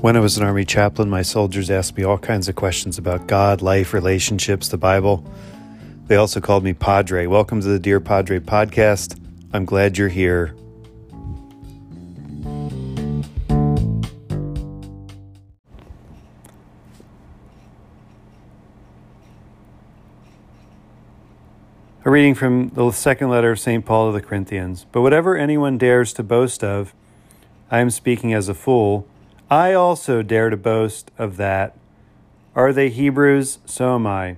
When I was an Army chaplain, my soldiers asked me all kinds of questions about God, life, relationships, the Bible. They also called me Padre. Welcome to the Dear Padre podcast. I'm glad you're here. A reading from the second letter of St. Paul to the Corinthians. But whatever anyone dares to boast of, I am speaking as a fool I also dare to boast of that. Are they Hebrews? So am I.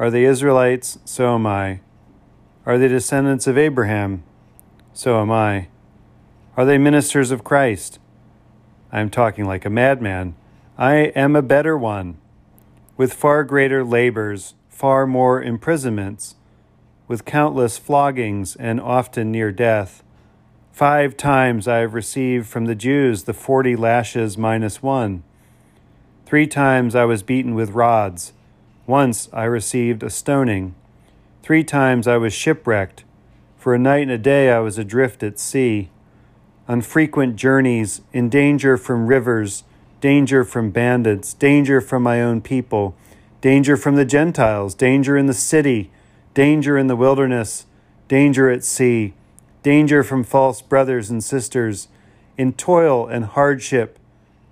Are they Israelites? So am I. Are they descendants of Abraham? So am I. Are they ministers of Christ? I am talking like a madman. I am a better one, with far greater labors, far more imprisonments, with countless floggings, and often near death. Five times I have received from the Jews the forty lashes minus one. Three times I was beaten with rods. Once I received a stoning. Three times I was shipwrecked. For a night and a day I was adrift at sea. On frequent journeys, in danger from rivers, danger from bandits, danger from my own people, danger from the Gentiles, danger in the city, danger in the wilderness, danger at sea danger from false brothers and sisters, in toil and hardship,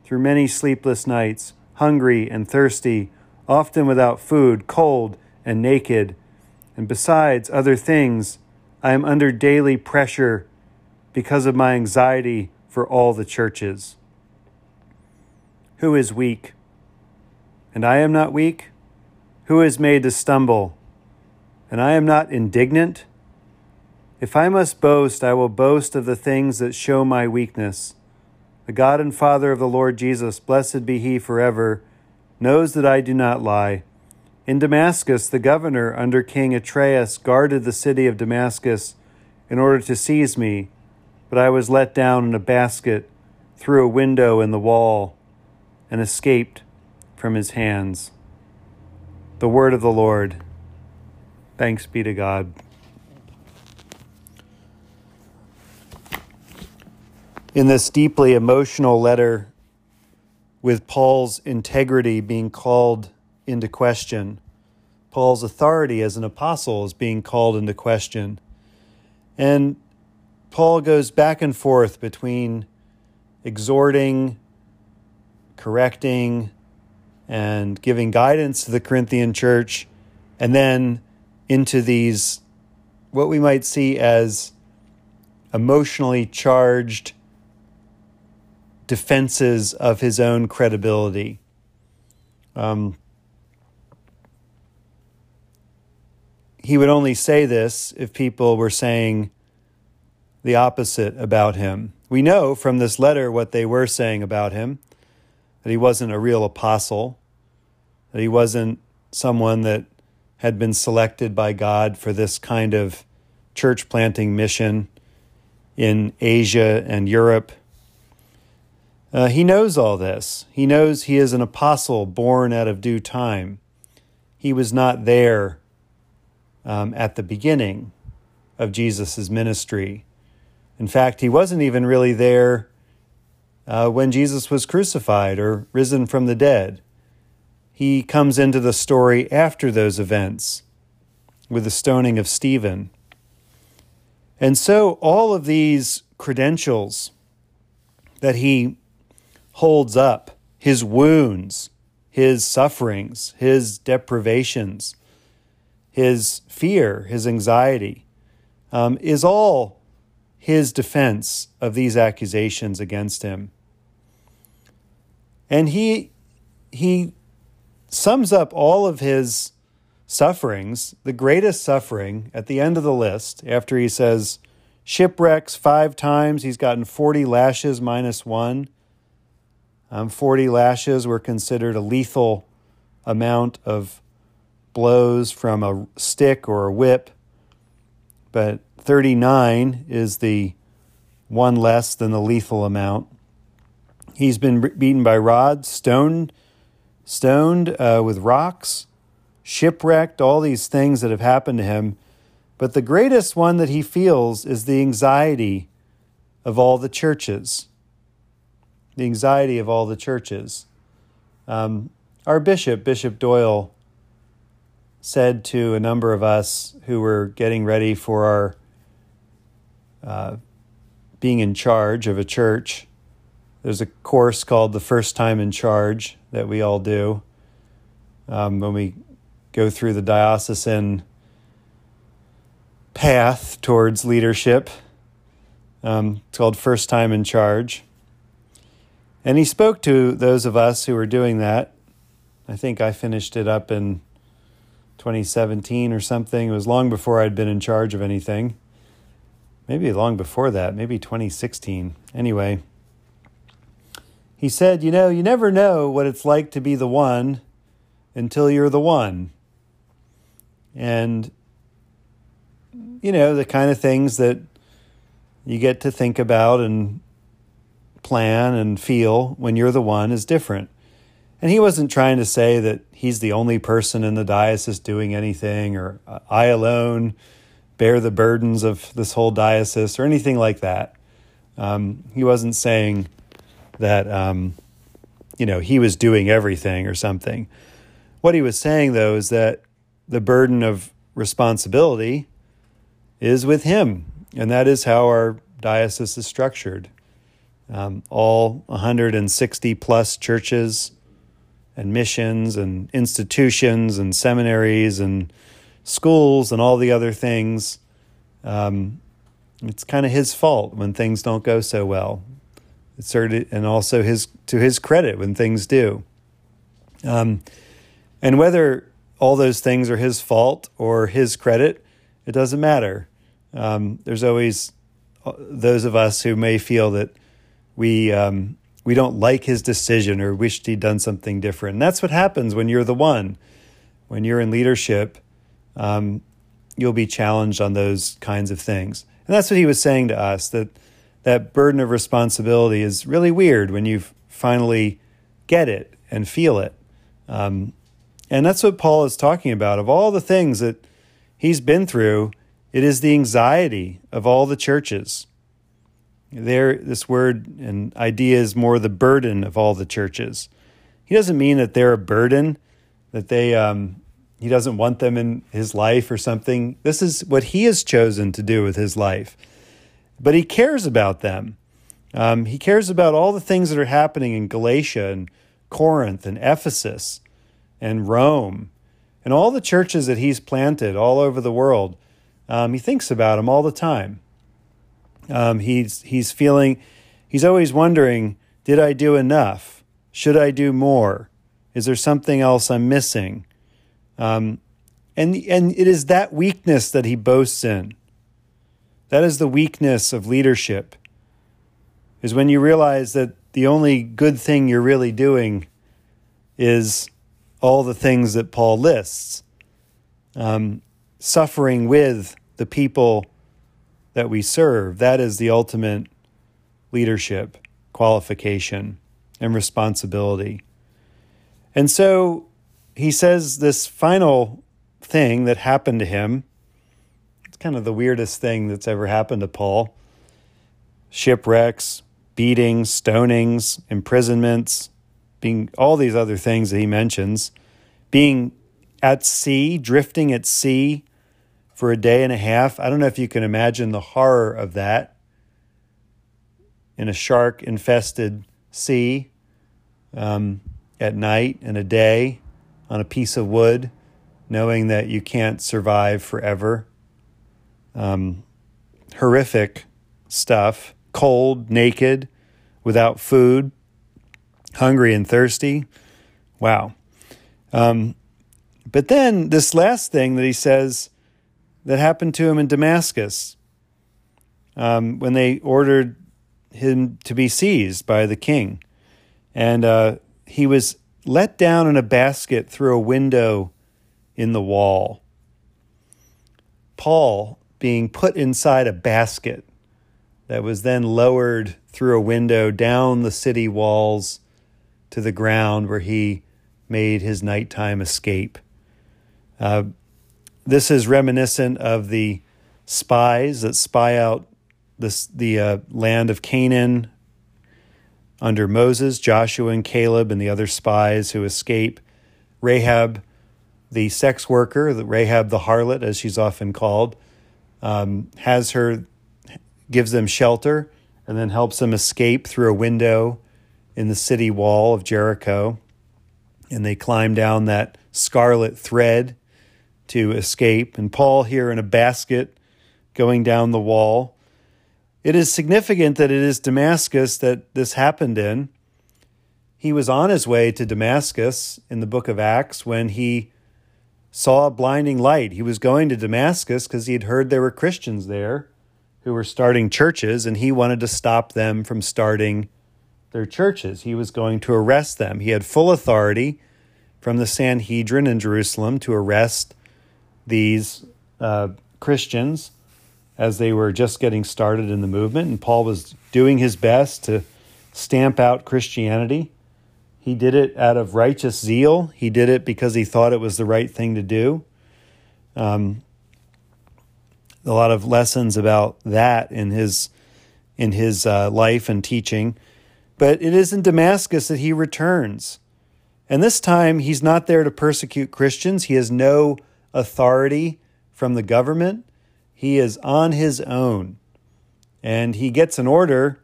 through many sleepless nights, hungry and thirsty, often without food, cold and naked. And besides other things, I am under daily pressure because of my anxiety for all the churches. Who is weak? And I am not weak? Who is made to stumble? And I am not indignant? If I must boast, I will boast of the things that show my weakness. The God and Father of the Lord Jesus, blessed be he forever, knows that I do not lie. In Damascus, the governor under King Aretas guarded the city of Damascus in order to seize me, but I was let down in a basket through a window in the wall and escaped from his hands. The word of the Lord. Thanks be to God. In this deeply emotional letter with Paul's integrity being called into question. Paul's authority as an apostle is being called into question. And Paul goes back and forth between exhorting, correcting, and giving guidance to the Corinthian church, and then into these, what we might see as emotionally charged defenses of his own credibility. Um, he would only say this if people were saying the opposite about him. We know from this letter what they were saying about him that he wasn't a real apostle, that he wasn't someone that had been selected by God for this kind of church planting mission in Asia and Europe. Uh, he knows all this. He knows he is an apostle born out of due time. He was not there um, at the beginning of Jesus' ministry. In fact, he wasn't even really there uh, when Jesus was crucified or risen from the dead. He comes into the story after those events with the stoning of Stephen. And so, all of these credentials that he holds up his wounds, his sufferings, his deprivations, his fear, his anxiety, um, is all his defense of these accusations against him. And he, he sums up all of his sufferings, the greatest suffering at the end of the list, after he says, shipwrecks five times, he's gotten 40 lashes minus one. Um, 40 lashes were considered a lethal amount of blows from a stick or a whip, but 39 is the one less than the lethal amount. He's been beaten by rods, stoned, stoned uh, with rocks, shipwrecked, all these things that have happened to him. But the greatest one that he feels is the anxiety of all the churches the anxiety of all the churches. Um, our bishop, Bishop Doyle, said to a number of us who were getting ready for our uh, being in charge of a church. There's a course called the First Time in Charge that we all do um, when we go through the diocesan path towards leadership. Um, it's called First Time in Charge. And he spoke to those of us who were doing that. I think I finished it up in 2017 or something. It was long before I'd been in charge of anything. Maybe long before that, maybe 2016. Anyway, he said, You know, you never know what it's like to be the one until you're the one. And, you know, the kind of things that you get to think about and plan and feel when you're the one is different. And he wasn't trying to say that he's the only person in the diocese doing anything or I alone bear the burdens of this whole diocese or anything like that. Um, he wasn't saying that, um, you know, he was doing everything or something. What he was saying, though, is that the burden of responsibility is with him. And that is how our diocese is structured. Um, all 160 plus churches and missions and institutions and seminaries and schools and all the other things. Um, it's kind of his fault when things don't go so well. It's and also his to his credit when things do. Um, and whether all those things are his fault or his credit, it doesn't matter. Um, there's always uh, those of us who may feel that we um, we don't like his decision or wished he'd done something different. And that's what happens when you're the one. When you're in leadership, um, you'll be challenged on those kinds of things. And that's what he was saying to us that that burden of responsibility is really weird when you finally get it and feel it. Um, and that's what Paul is talking about. Of all the things that he's been through, it is the anxiety of all the churches. There, this word and idea is more the burden of all the churches. He doesn't mean that they're a burden, that they um, he doesn't want them in his life or something. This is what he has chosen to do with his life. But he cares about them. Um, he cares about all the things that are happening in Galatia and Corinth and Ephesus and Rome and all the churches that he's planted all over the world. Um, he thinks about them all the time. Um, he's he's feeling, he's always wondering, did I do enough? Should I do more? Is there something else I'm missing? Um, and and it is that weakness that he boasts in. That is the weakness of leadership. Is when you realize that the only good thing you're really doing is all the things that Paul lists. Um, suffering with the people that we serve. That is the ultimate leadership qualification and responsibility. And so he says this final thing that happened to him. It's kind of the weirdest thing that's ever happened to Paul shipwrecks, beatings, stonings, imprisonments, being all these other things that he mentions, being at sea, drifting at sea for a day and a half. I don't know if you can imagine the horror of that in a shark infested sea um, at night and a day on a piece of wood, knowing that you can't survive forever. Um, horrific stuff, cold, naked, without food, hungry and thirsty. Wow. Um, but then this last thing that he says that happened to him in Damascus um, when they ordered him to be seized by the king. And uh, he was let down in a basket through a window in the wall. Paul being put inside a basket that was then lowered through a window down the city walls to the ground where he made his nighttime escape. Uh, this is reminiscent of the spies that spy out this, the uh, land of Canaan under Moses, Joshua, and Caleb, and the other spies who escape. Rahab, the sex worker, the Rahab the harlot, as she's often called, um, has her, gives them shelter, and then helps them escape through a window in the city wall of Jericho. And they climb down that scarlet thread to escape. And Paul, here in a basket, going down the wall. It is significant that it is Damascus that this happened in. He was on his way to Damascus in the book of Acts when he saw a blinding light. He was going to Damascus because he had heard there were Christians there who were starting churches, and he wanted to stop them from starting their churches. He was going to arrest them. He had full authority from the Sanhedrin in Jerusalem to arrest these uh, Christians as they were just getting started in the movement, and Paul was doing his best to stamp out Christianity. He did it out of righteous zeal. He did it because he thought it was the right thing to do. Um, a lot of lessons about that in his in his uh, life and teaching. But it is in Damascus that he returns. And this time, he's not there to persecute Christians. He has no authority from the government. He is on his own. And he gets an order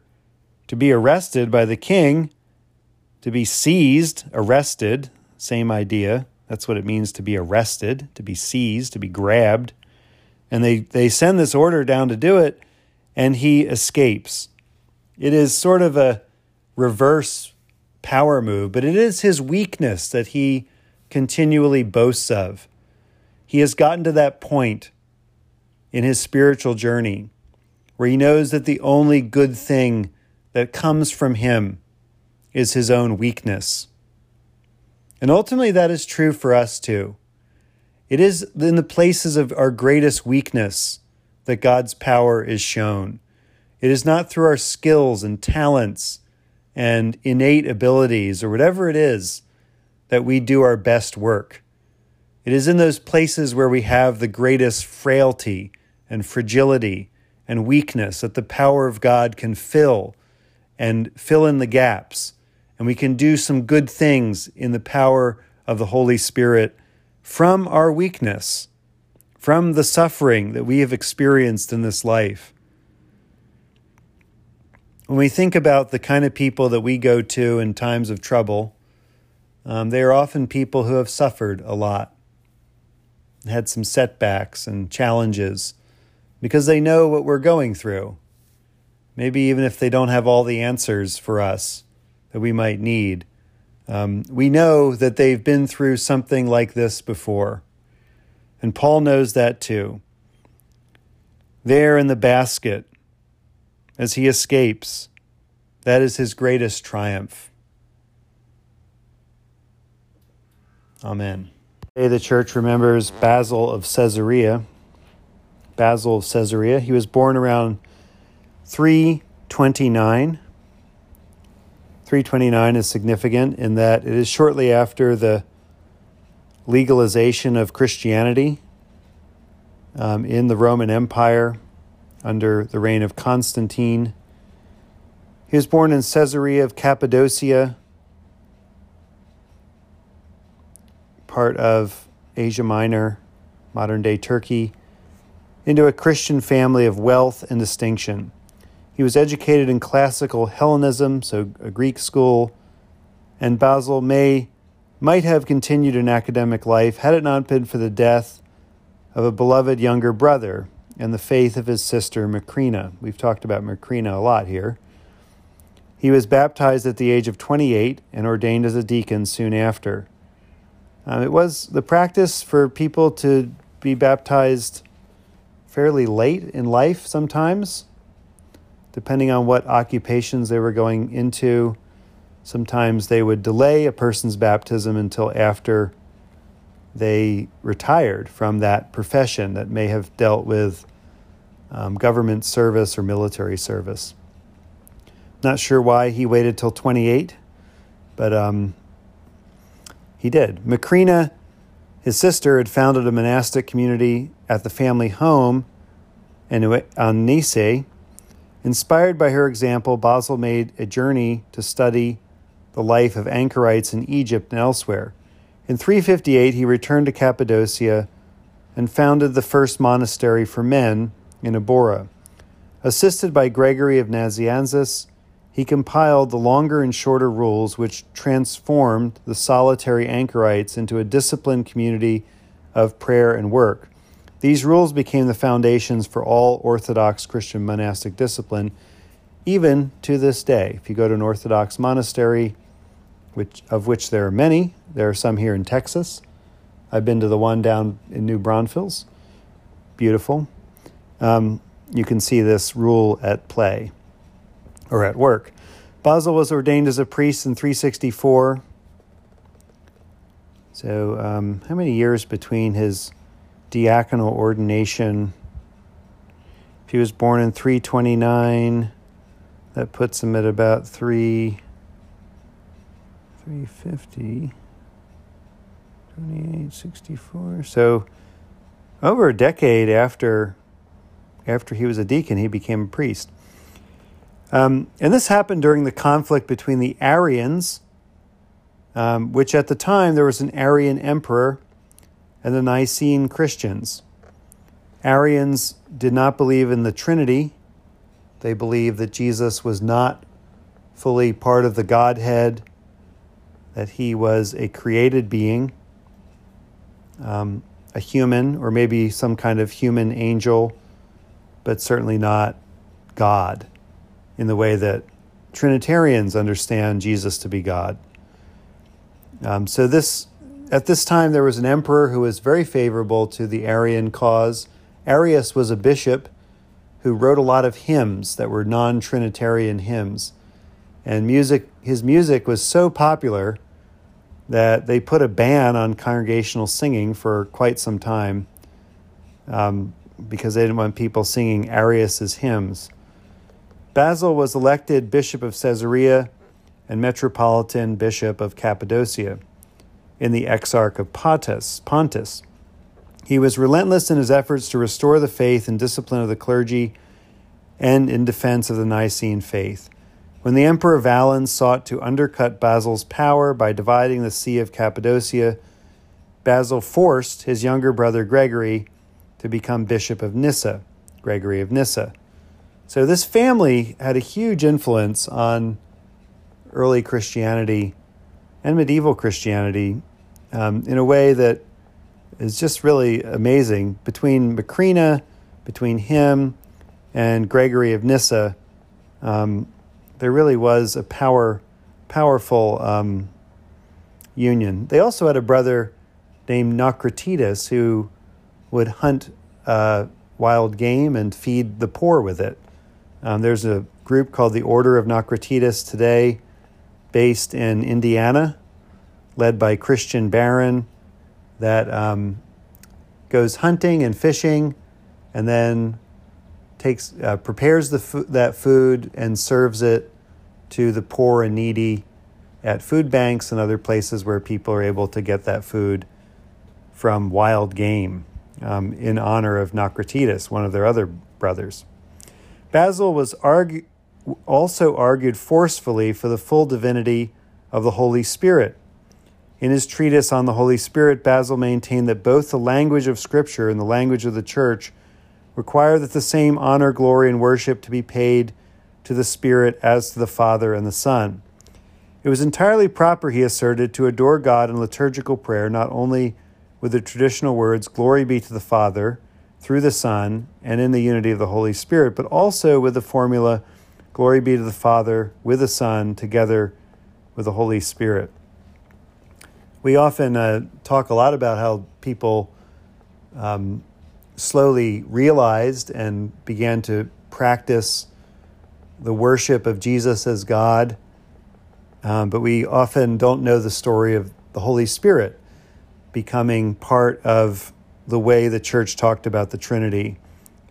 to be arrested by the king, to be seized, arrested, same idea. That's what it means to be arrested, to be seized, to be grabbed. And they, they send this order down to do it, and he escapes. It is sort of a reverse power move, but it is his weakness that he continually boasts of. He has gotten to that point in his spiritual journey where he knows that the only good thing that comes from him is his own weakness. And ultimately, that is true for us too. It is in the places of our greatest weakness that God's power is shown. It is not through our skills and talents and innate abilities or whatever it is that we do our best work. It is in those places where we have the greatest frailty and fragility and weakness that the power of God can fill and fill in the gaps. And we can do some good things in the power of the Holy Spirit from our weakness, from the suffering that we have experienced in this life. When we think about the kind of people that we go to in times of trouble, um, they are often people who have suffered a lot, had some setbacks and challenges because they know what we're going through. Maybe even if they don't have all the answers for us that we might need, um, we know that they've been through something like this before. And Paul knows that too. There in the basket, as he escapes, that is his greatest triumph. Amen. Today, the church remembers Basil of Caesarea, Basil of Caesarea. He was born around 329. 329 is significant in that it is shortly after the legalization of Christianity um, in the Roman Empire under the reign of Constantine. He was born in Caesarea of Cappadocia, part of Asia Minor, modern day Turkey into a Christian family of wealth and distinction. He was educated in classical Hellenism, so a Greek school, and Basil may might have continued an academic life had it not been for the death of a beloved younger brother and the faith of his sister Macrina. We've talked about Macrina a lot here. He was baptized at the age of 28 and ordained as a deacon soon after. Um, it was the practice for people to be baptized fairly late in life sometimes, depending on what occupations they were going into. Sometimes they would delay a person's baptism until after they retired from that profession that may have dealt with um, government service or military service. Not sure why he waited till 28, but um, he did. Macrina his sister had founded a monastic community at the family home in, Annesi, Inspired by her example, Basil made a journey to study the life of anchorites in Egypt and elsewhere. In 358, he returned to Cappadocia and founded the first monastery for men in Ibora. Assisted by Gregory of Nazianzus, he compiled the longer and shorter rules which transformed the solitary anchorites into a disciplined community of prayer and work. These rules became the foundations for all Orthodox Christian monastic discipline, even to this day. If you go to an Orthodox monastery, which, of which there are many, there are some here in Texas. I've been to the one down in New Braunfels. Beautiful. Um, you can see this rule at play or at work. Basil was ordained as a priest in 364. So, um, how many years between his diaconal ordination? If he was born in 329, that puts him at about 3 350 2864. So, over a decade after after he was a deacon, he became a priest. Um, and this happened during the conflict between the Arians, um, which at the time there was an Arian emperor, and the Nicene Christians. Arians did not believe in the Trinity. They believed that Jesus was not fully part of the Godhead, that he was a created being, um, a human, or maybe some kind of human angel, but certainly not God in the way that Trinitarians understand Jesus to be God. Um, so this at this time there was an emperor who was very favorable to the Arian cause. Arius was a bishop who wrote a lot of hymns that were non-Trinitarian hymns. And music his music was so popular that they put a ban on congregational singing for quite some time um, because they didn't want people singing Arius's hymns. Basil was elected Bishop of Caesarea and Metropolitan Bishop of Cappadocia in the Exarch of Pontus. Pontus. He was relentless in his efforts to restore the faith and discipline of the clergy and in defense of the Nicene faith. When the Emperor Valens sought to undercut Basil's power by dividing the See of Cappadocia, Basil forced his younger brother Gregory to become Bishop of Nyssa, Gregory of Nyssa. So this family had a huge influence on early Christianity and medieval Christianity um, in a way that is just really amazing. Between Macrina, between him and Gregory of Nyssa, um, there really was a power, powerful um, union. They also had a brother named Naucratidas who would hunt uh, wild game and feed the poor with it. Um, there's a group called the Order of Naucratidas today, based in Indiana, led by Christian Barron, that um, goes hunting and fishing, and then takes uh, prepares the that food and serves it to the poor and needy at food banks and other places where people are able to get that food from wild game um, in honor of Naucratidas, one of their other brothers. Basil was argu- also argued forcefully for the full divinity of the Holy Spirit. In his treatise on the Holy Spirit, Basil maintained that both the language of Scripture and the language of the Church require that the same honor, glory, and worship to be paid to the Spirit as to the Father and the Son. It was entirely proper, he asserted, to adore God in liturgical prayer not only with the traditional words, Glory be to the Father, through the Son and in the unity of the Holy Spirit, but also with the formula Glory be to the Father, with the Son, together with the Holy Spirit. We often uh, talk a lot about how people um, slowly realized and began to practice the worship of Jesus as God, um, but we often don't know the story of the Holy Spirit becoming part of the way the church talked about the Trinity.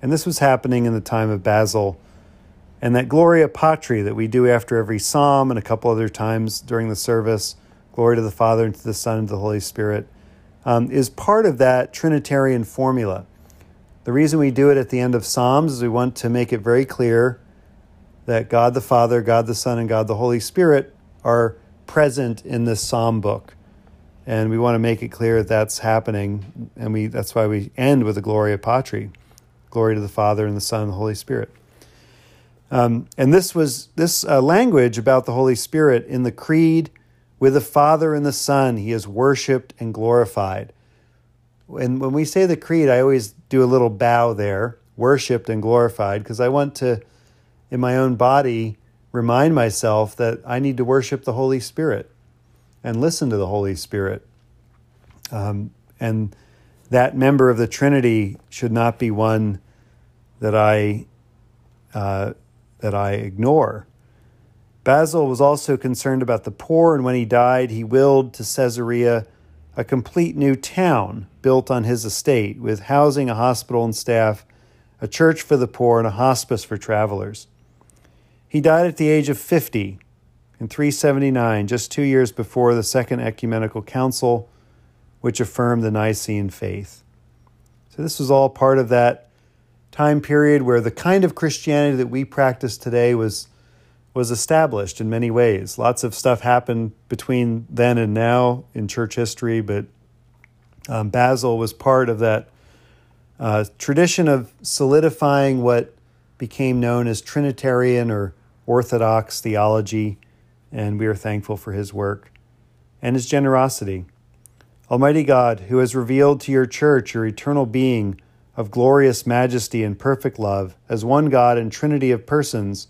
And this was happening in the time of Basil. And that Gloria Patri that we do after every psalm and a couple other times during the service, glory to the Father and to the Son and to the Holy Spirit, um, is part of that Trinitarian formula. The reason we do it at the end of Psalms is we want to make it very clear that God the Father, God the Son, and God the Holy Spirit are present in this psalm book. And we want to make it clear that that's happening. And we, that's why we end with the Gloria Patri glory to the Father, and the Son, and the Holy Spirit. Um, and this was this uh, language about the Holy Spirit in the Creed with the Father and the Son, he is worshiped and glorified. And when we say the Creed, I always do a little bow there, worshiped and glorified, because I want to, in my own body, remind myself that I need to worship the Holy Spirit and listen to the Holy Spirit. Um, and that member of the Trinity should not be one that I uh, that I ignore. Basil was also concerned about the poor, and when he died, he willed to Caesarea a complete new town built on his estate, with housing, a hospital and staff, a church for the poor, and a hospice for travelers. He died at the age of 50 in 379, just two years before the Second Ecumenical Council, which affirmed the Nicene faith. So, this was all part of that time period where the kind of Christianity that we practice today was was established in many ways. Lots of stuff happened between then and now in church history, but um, Basil was part of that uh, tradition of solidifying what became known as Trinitarian or Orthodox theology, and we are thankful for his work and his generosity. Almighty God, who has revealed to your church your eternal being of glorious majesty and perfect love, as one God and Trinity of persons,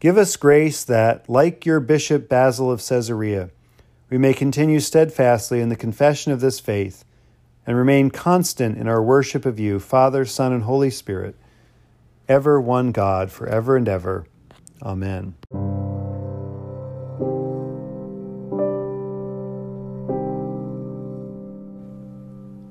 Give us grace that, like your Bishop Basil of Caesarea, we may continue steadfastly in the confession of this faith and remain constant in our worship of you, Father, Son, and Holy Spirit, ever one God, forever and ever. Amen.